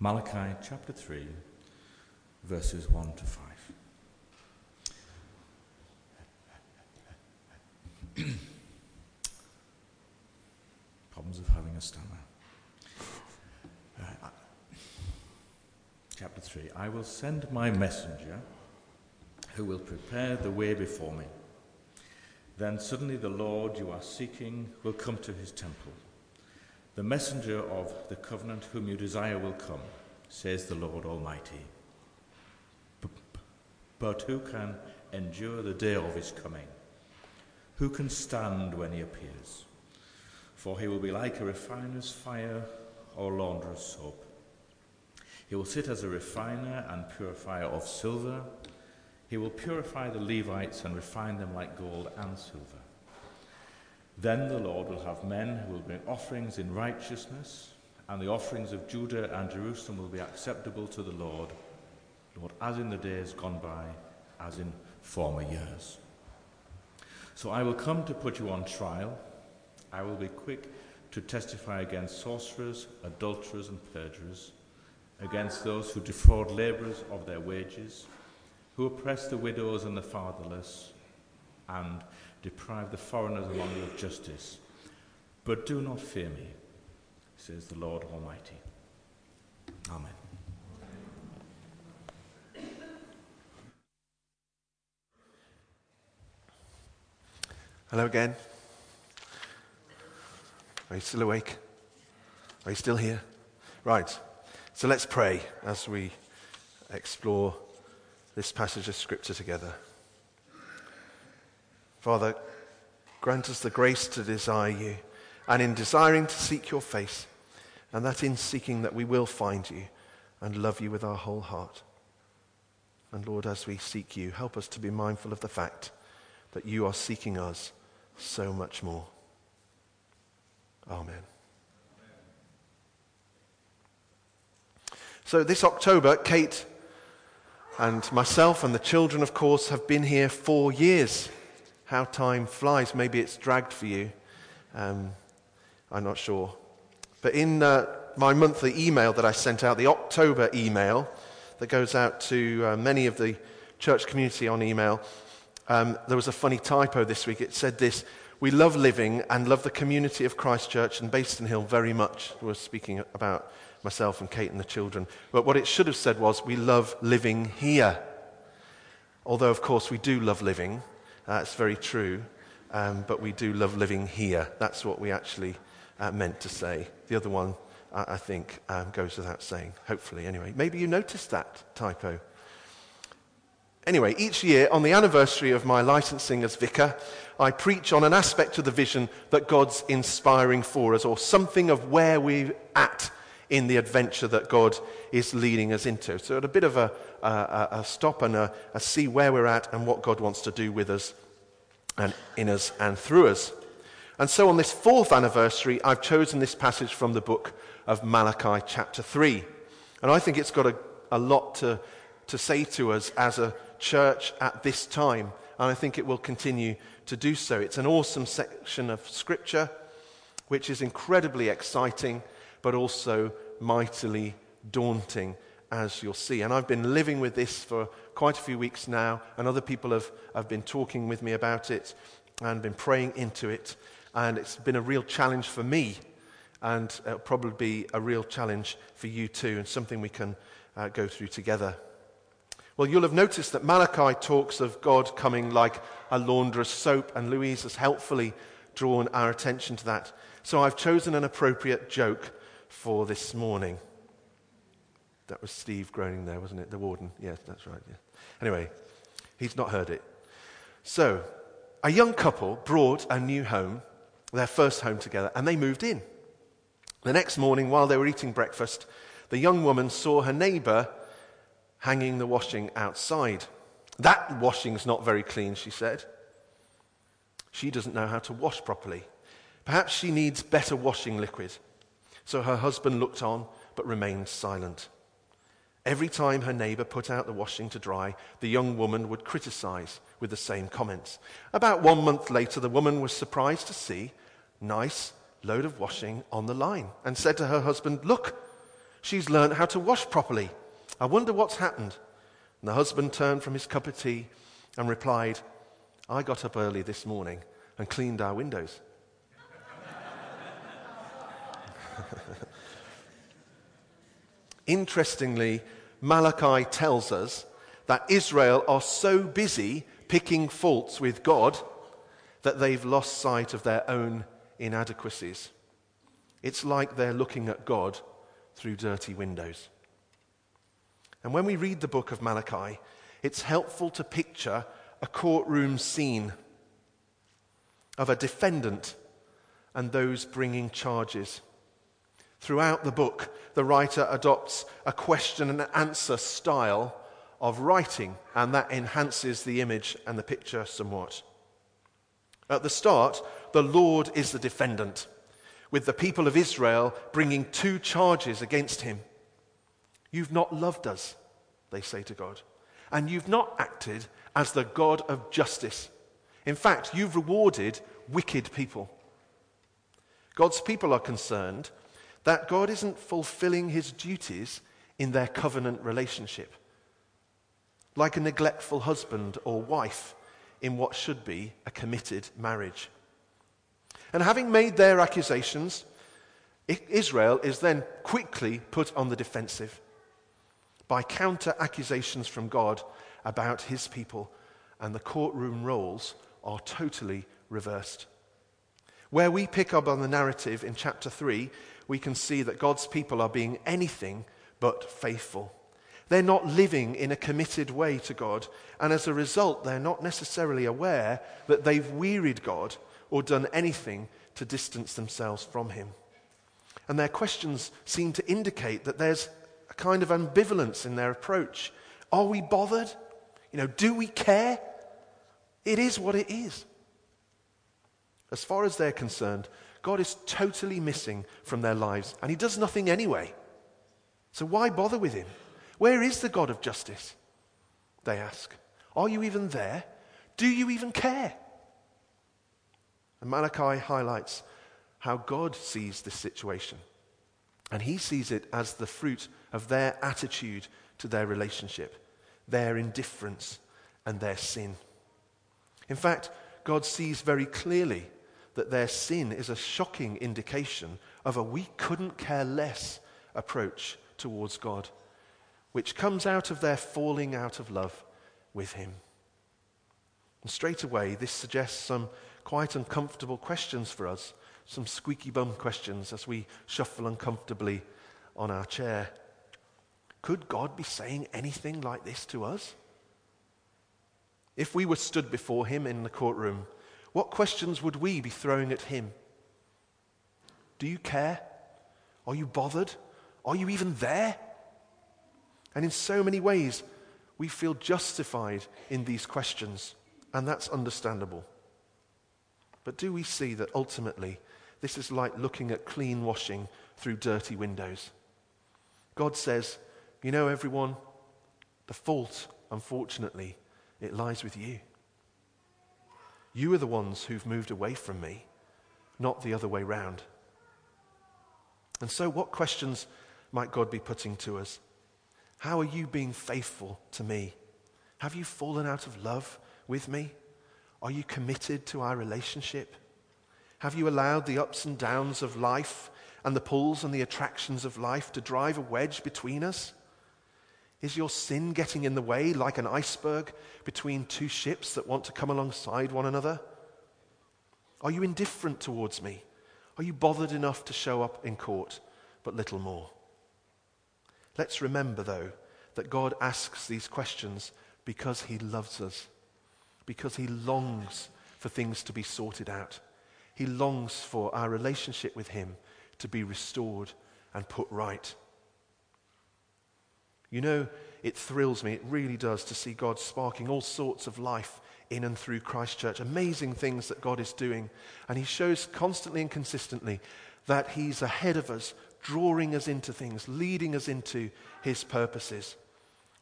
Malachi chapter 3, verses 1 to 5. Problems of having a stammer. Uh, chapter 3 I will send my messenger who will prepare the way before me. Then suddenly the Lord you are seeking will come to his temple. The messenger of the covenant whom you desire will come, says the Lord Almighty. But who can endure the day of his coming? Who can stand when he appears? For he will be like a refiner's fire or launderer's soap. He will sit as a refiner and purifier of silver. He will purify the Levites and refine them like gold and silver. Then the Lord will have men who will bring offerings in righteousness, and the offerings of Judah and Jerusalem will be acceptable to the Lord, Lord, as in the days gone by, as in former years. So I will come to put you on trial. I will be quick to testify against sorcerers, adulterers, and perjurers, against those who defraud laborers of their wages, who oppress the widows and the fatherless, and deprive the foreigners among you of justice. But do not fear me, says the Lord Almighty. Amen. Hello again. Are you still awake? Are you still here? Right. So let's pray as we explore this passage of Scripture together. Father, grant us the grace to desire you, and in desiring to seek your face, and that in seeking that we will find you and love you with our whole heart. And Lord, as we seek you, help us to be mindful of the fact that you are seeking us so much more. Amen. So, this October, Kate and myself and the children, of course, have been here four years how time flies. Maybe it's dragged for you. Um, I'm not sure. But in uh, my monthly email that I sent out, the October email that goes out to uh, many of the church community on email, um, there was a funny typo this week. It said this We love living and love the community of Christ Church and Bayston Hill very much. We're speaking about myself and Kate and the children. But what it should have said was We love living here. Although, of course, we do love living. That's very true. Um, but we do love living here. That's what we actually uh, meant to say. The other one, I, I think, um, goes without saying, hopefully, anyway. Maybe you noticed that typo. Anyway, each year on the anniversary of my licensing as vicar, I preach on an aspect of the vision that God's inspiring for us, or something of where we're at in the adventure that God is leading us into. So, a bit of a, a, a stop and a, a see where we're at and what God wants to do with us and in us and through us. And so, on this fourth anniversary, I've chosen this passage from the book of Malachi, chapter 3. And I think it's got a, a lot to, to say to us as a church at this time. And I think it will continue to do so. It's an awesome section of scripture, which is incredibly exciting, but also mightily daunting, as you'll see. And I've been living with this for quite a few weeks now, and other people have, have been talking with me about it and been praying into it. And it's been a real challenge for me, and it'll probably be a real challenge for you too, and something we can uh, go through together. Well, you'll have noticed that Malachi talks of God coming like a launderer's soap, and Louise has helpfully drawn our attention to that. So I've chosen an appropriate joke for this morning. That was Steve groaning there, wasn't it? The warden. Yes, that's right. Yeah. Anyway, he's not heard it. So, a young couple brought a new home, their first home together, and they moved in. The next morning, while they were eating breakfast, the young woman saw her neighbor hanging the washing outside. That washing's not very clean, she said. She doesn't know how to wash properly. Perhaps she needs better washing liquid. So her husband looked on but remained silent. Every time her neighbor put out the washing to dry, the young woman would criticize with the same comments. About one month later, the woman was surprised to see nice load of washing on the line and said to her husband, Look, She's learned how to wash properly. I wonder what's happened. And the husband turned from his cup of tea and replied, I got up early this morning and cleaned our windows. Interestingly, Malachi tells us that Israel are so busy picking faults with God that they've lost sight of their own inadequacies. It's like they're looking at God through dirty windows. And when we read the book of Malachi, it's helpful to picture a courtroom scene of a defendant and those bringing charges. Throughout the book, the writer adopts a question and answer style of writing, and that enhances the image and the picture somewhat. At the start, the Lord is the defendant, with the people of Israel bringing two charges against him. You've not loved us, they say to God, and you've not acted as the God of justice. In fact, you've rewarded wicked people. God's people are concerned that God isn't fulfilling his duties in their covenant relationship. Like a neglectful husband or wife in what should be a committed marriage. And having made their accusations, Israel is then quickly put on the defensive by counter accusations from God about his people, and the courtroom roles are totally reversed. Where we pick up on the narrative in chapter 3, we can see that God's people are being anything but faithful. They're not living in a committed way to God, and as a result, they're not necessarily aware that they've wearied God or done anything to distance themselves from Him. And their questions seem to indicate that there's a kind of ambivalence in their approach. Are we bothered? You know, do we care? It is what it is. As far as they're concerned, God is totally missing from their lives, and He does nothing anyway. So why bother with Him? Where is the God of justice? They ask. Are you even there? Do you even care? And Malachi highlights how God sees this situation. And he sees it as the fruit of their attitude to their relationship, their indifference, and their sin. In fact, God sees very clearly that their sin is a shocking indication of a we couldn't care less approach towards God which comes out of their falling out of love with Him. And straight away, this suggests some quite uncomfortable questions for us, some squeaky bum questions as we shuffle uncomfortably on our chair. Could God be saying anything like this to us? If we were stood before Him in the courtroom, what questions would we be throwing at Him? Do you care? Are you bothered? Are you even there? And in so many ways, we feel justified in these questions, and that's understandable. But do we see that ultimately this is like looking at clean washing through dirty windows? God says, You know, everyone, the fault, unfortunately, it lies with you. You are the ones who've moved away from me, not the other way round. And so, what questions might God be putting to us? How are you being faithful to me? Have you fallen out of love with me? Are you committed to our relationship? Have you allowed the ups and downs of life and the pulls and the attractions of life to drive a wedge between us? Is your sin getting in the way like an iceberg between two ships that want to come alongside one another? Are you indifferent towards me? Are you bothered enough to show up in court, but little more? Let's remember, though, that God asks these questions because He loves us, because He longs for things to be sorted out. He longs for our relationship with Him to be restored and put right. You know, it thrills me, it really does, to see God sparking all sorts of life in and through Christ Church. Amazing things that God is doing. And He shows constantly and consistently that He's ahead of us, drawing us into things, leading us into his purposes.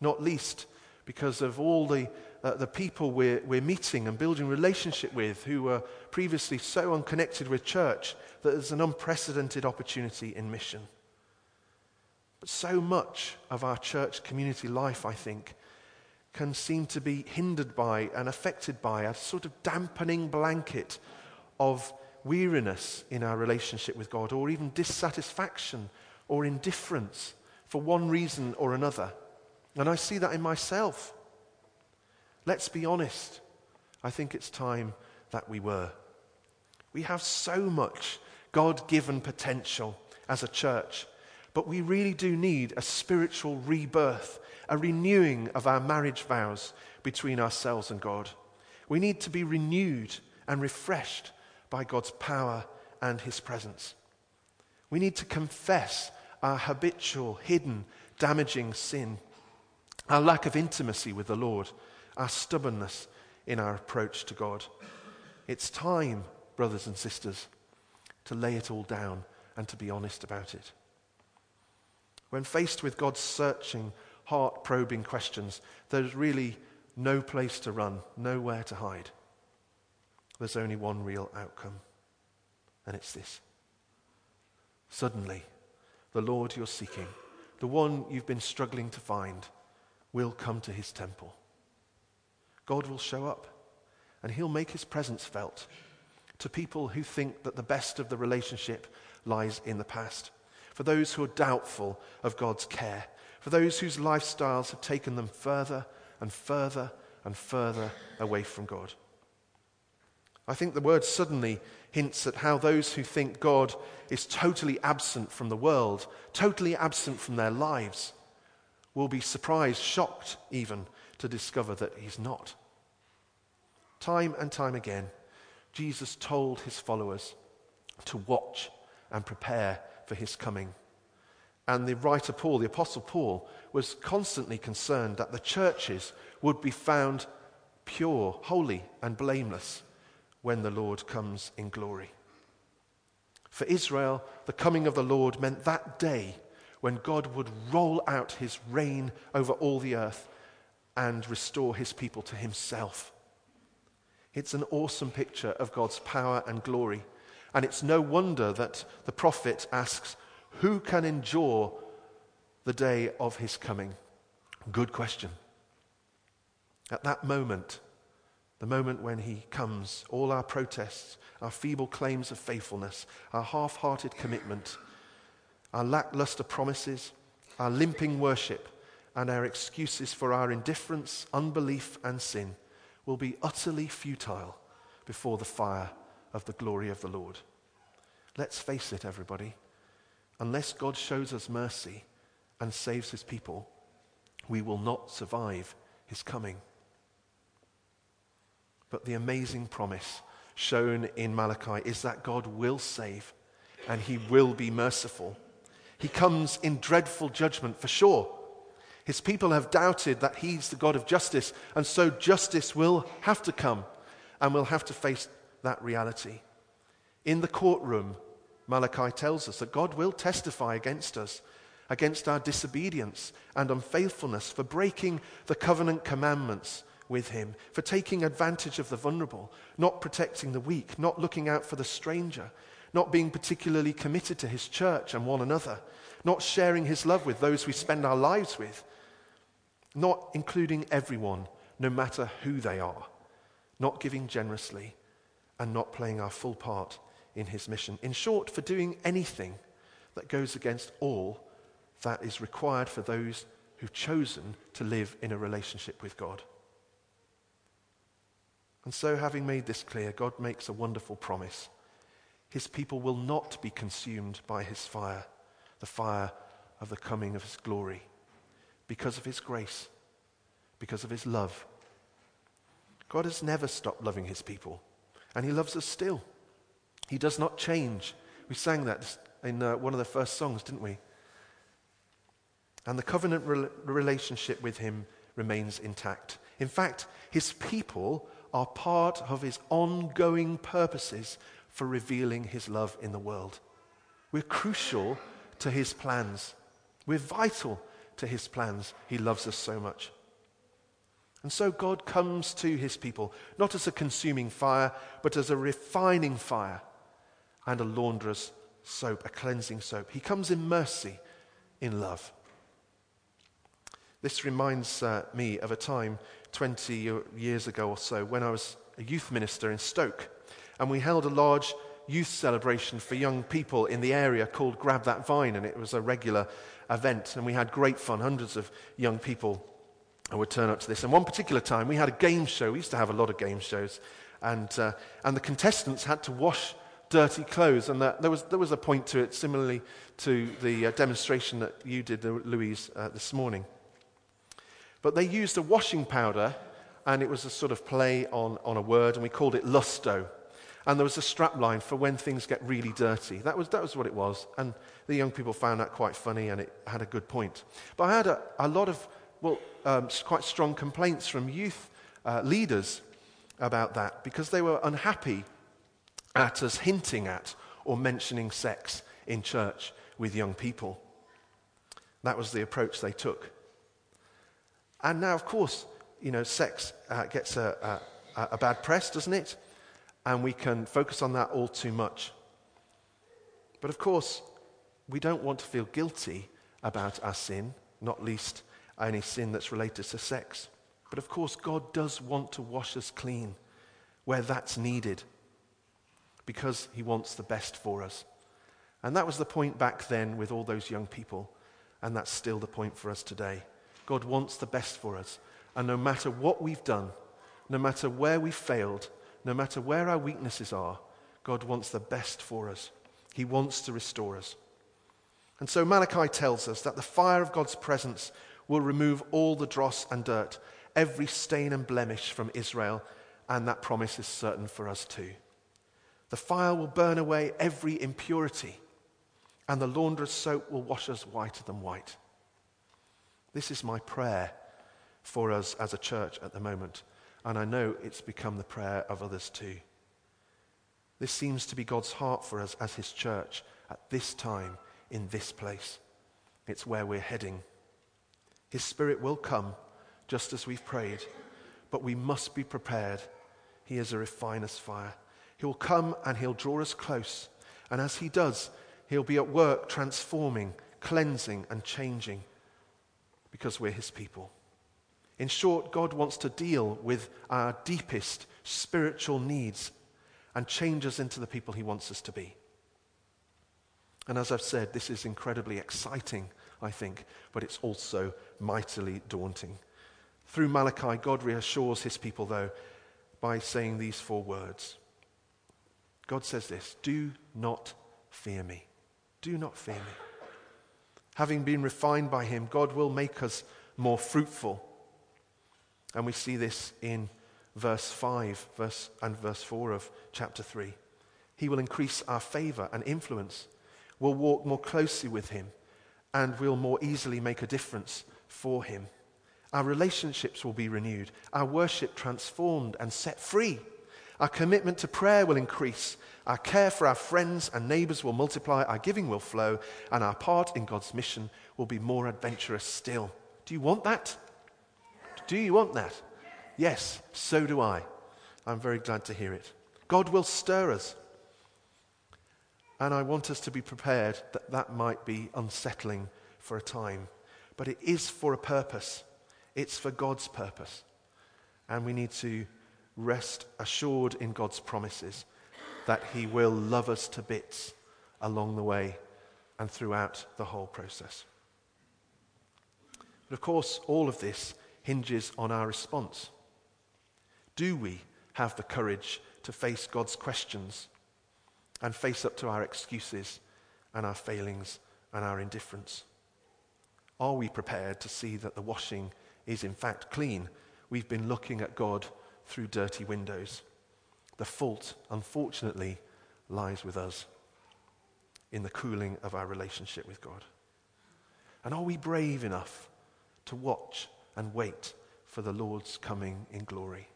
Not least because of all the, uh, the people we're, we're meeting and building relationship with who were previously so unconnected with church that there's an unprecedented opportunity in mission. But so much of our church community life, I think, can seem to be hindered by and affected by a sort of dampening blanket of weariness in our relationship with God, or even dissatisfaction or indifference for one reason or another. And I see that in myself. Let's be honest. I think it's time that we were. We have so much God given potential as a church, but we really do need a spiritual rebirth, a renewing of our marriage vows between ourselves and God. We need to be renewed and refreshed by God's power and His presence. We need to confess our habitual, hidden, damaging sin, our lack of intimacy with the Lord, our stubbornness in our approach to God. It's time, brothers and sisters, to lay it all down and to be honest about it. When faced with God's searching, heart probing questions, there's really no place to run, nowhere to hide. There's only one real outcome, and it's this. Suddenly, the Lord you're seeking, the one you've been struggling to find, will come to his temple. God will show up, and he'll make his presence felt to people who think that the best of the relationship lies in the past, for those who are doubtful of God's care, for those whose lifestyles have taken them further and further and further away from God. I think the word suddenly hints at how those who think God is totally absent from the world, totally absent from their lives, will be surprised, shocked even, to discover that he's not. Time and time again, Jesus told his followers to watch and prepare for his coming. And the writer Paul, the Apostle Paul, was constantly concerned that the churches would be found pure, holy, and blameless when the Lord comes in glory. For Israel, the coming of the Lord meant that day when God would roll out his reign over all the earth and restore his people to himself. It's an awesome picture of God's power and glory. And it's no wonder that the prophet asks, Who can endure the day of his coming? Good question. At that moment, the moment when he comes, all our protests, our feeble claims of faithfulness, our half hearted commitment, our lackluster promises, our limping worship, and our excuses for our indifference, unbelief, and sin will be utterly futile before the fire of the glory of the Lord. Let's face it, everybody. Unless God shows us mercy and saves his people, we will not survive his coming. But the amazing promise shown in Malachi is that God will save and he will be merciful. He comes in dreadful judgment for sure. His people have doubted that he's the God of justice, and so justice will have to come and we'll have to face that reality. In the courtroom, Malachi tells us that God will testify against us, against our disobedience and unfaithfulness, for breaking the covenant commandments with him, for taking advantage of the vulnerable, not protecting the weak, not looking out for the stranger, not being particularly committed to his church and one another, not sharing his love with those we spend our lives with, not including everyone, no matter who they are, not giving generously, and not playing our full part in his mission. In short, for doing anything that goes against all that is required for those who've chosen to live in a relationship with God. And so, having made this clear, God makes a wonderful promise. His people will not be consumed by his fire, the fire of the coming of his glory, because of his grace, because of his love. God has never stopped loving his people, and he loves us still. He does not change. We sang that in uh, one of the first songs, didn't we? And the covenant re- relationship with him remains intact. In fact, his people are part of his ongoing purposes for revealing his love in the world. We're crucial to his plans. We're vital to his plans. He loves us so much. And so God comes to his people, not as a consuming fire, but as a refining fire and a launderer's soap, a cleansing soap. He comes in mercy in love. This reminds uh, me of a time 20 years ago or so when I was a youth minister in Stoke, and we held a large youth celebration for young people in the area called Grab That Vine, and it was a regular event, and we had great fun. Hundreds of young people would turn up to this. And one particular time, we had a game show. We used to have a lot of game shows, and, uh, and the contestants had to wash dirty clothes, and that, there, was, there was a point to it, similarly to the uh, demonstration that you did, Louise, uh, this morning. But they used a washing powder, and it was a sort of play on, on a word, and we called it lusto. And there was a strap line for when things get really dirty. That was, that was what it was. And the young people found that quite funny, and it had a good point. But I had a, a lot of, well, um, quite strong complaints from youth uh, leaders about that because they were unhappy at us hinting at or mentioning sex in church with young people. That was the approach they took. And now, of course, you know, sex uh, gets a, a, a bad press, doesn't it? And we can focus on that all too much. But of course, we don't want to feel guilty about our sin, not least any sin that's related to sex. But of course, God does want to wash us clean where that's needed because He wants the best for us. And that was the point back then with all those young people, and that's still the point for us today. God wants the best for us. And no matter what we've done, no matter where we've failed, no matter where our weaknesses are, God wants the best for us. He wants to restore us. And so Malachi tells us that the fire of God's presence will remove all the dross and dirt, every stain and blemish from Israel, and that promise is certain for us too. The fire will burn away every impurity, and the launderer's soap will wash us whiter than white. This is my prayer for us as a church at the moment, and I know it's become the prayer of others too. This seems to be God's heart for us as His church at this time, in this place. It's where we're heading. His Spirit will come just as we've prayed, but we must be prepared. He is a refiner's fire. He will come and He'll draw us close, and as He does, He'll be at work transforming, cleansing, and changing because we're his people. In short, God wants to deal with our deepest spiritual needs and change us into the people he wants us to be. And as I've said, this is incredibly exciting, I think, but it's also mightily daunting. Through Malachi, God reassures his people, though, by saying these four words. God says this Do not fear me. Do not fear me having been refined by him, God will make us more fruitful. And we see this in verse 5 verse, and verse 4 of chapter 3. He will increase our favor and influence. We'll walk more closely with him and we'll more easily make a difference for him. Our relationships will be renewed, our worship transformed and set free. Our commitment to prayer will increase. Our care for our friends and neighbors will multiply. Our giving will flow. And our part in God's mission will be more adventurous still. Do you want that? Do you want that? Yes, so do I. I'm very glad to hear it. God will stir us. And I want us to be prepared that that might be unsettling for a time. But it is for a purpose, it's for God's purpose. And we need to rest assured in God's promises that He will love us to bits along the way and throughout the whole process. But of course, all of this hinges on our response. Do we have the courage to face God's questions and face up to our excuses and our failings and our indifference? Are we prepared to see that the washing is in fact clean? We've been looking at God through dirty windows. The fault, unfortunately, lies with us in the cooling of our relationship with God. And are we brave enough to watch and wait for the Lord's coming in glory?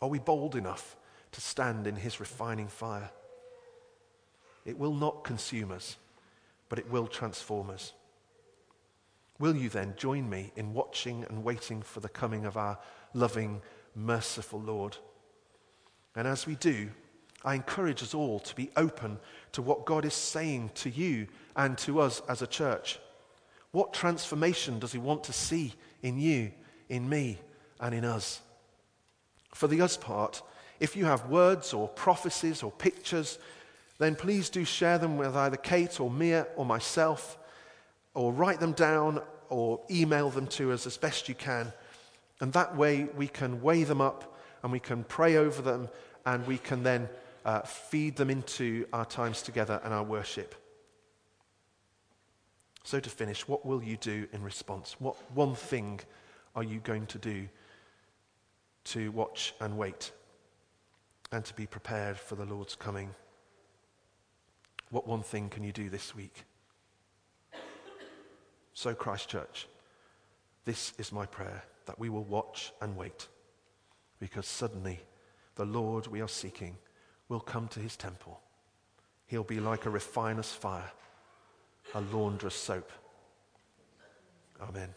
Are we bold enough to stand in his refining fire? It will not consume us, but it will transform us. Will you then join me in watching and waiting for the coming of our loving merciful Lord. And as we do, I encourage us all to be open to what God is saying to you and to us as a church. What transformation does He want to see in you, in me, and in us? For the us part, if you have words or prophecies or pictures, then please do share them with either Kate or Mia or myself, or write them down or email them to us as best you can. And that way we can weigh them up and we can pray over them and we can then uh, feed them into our times together and our worship. So, to finish, what will you do in response? What one thing are you going to do to watch and wait and to be prepared for the Lord's coming? What one thing can you do this week? So, Christ Church, this is my prayer that we will watch and wait because suddenly the Lord we are seeking will come to his temple. He'll be like a refiner's fire, a laundress soap. Amen.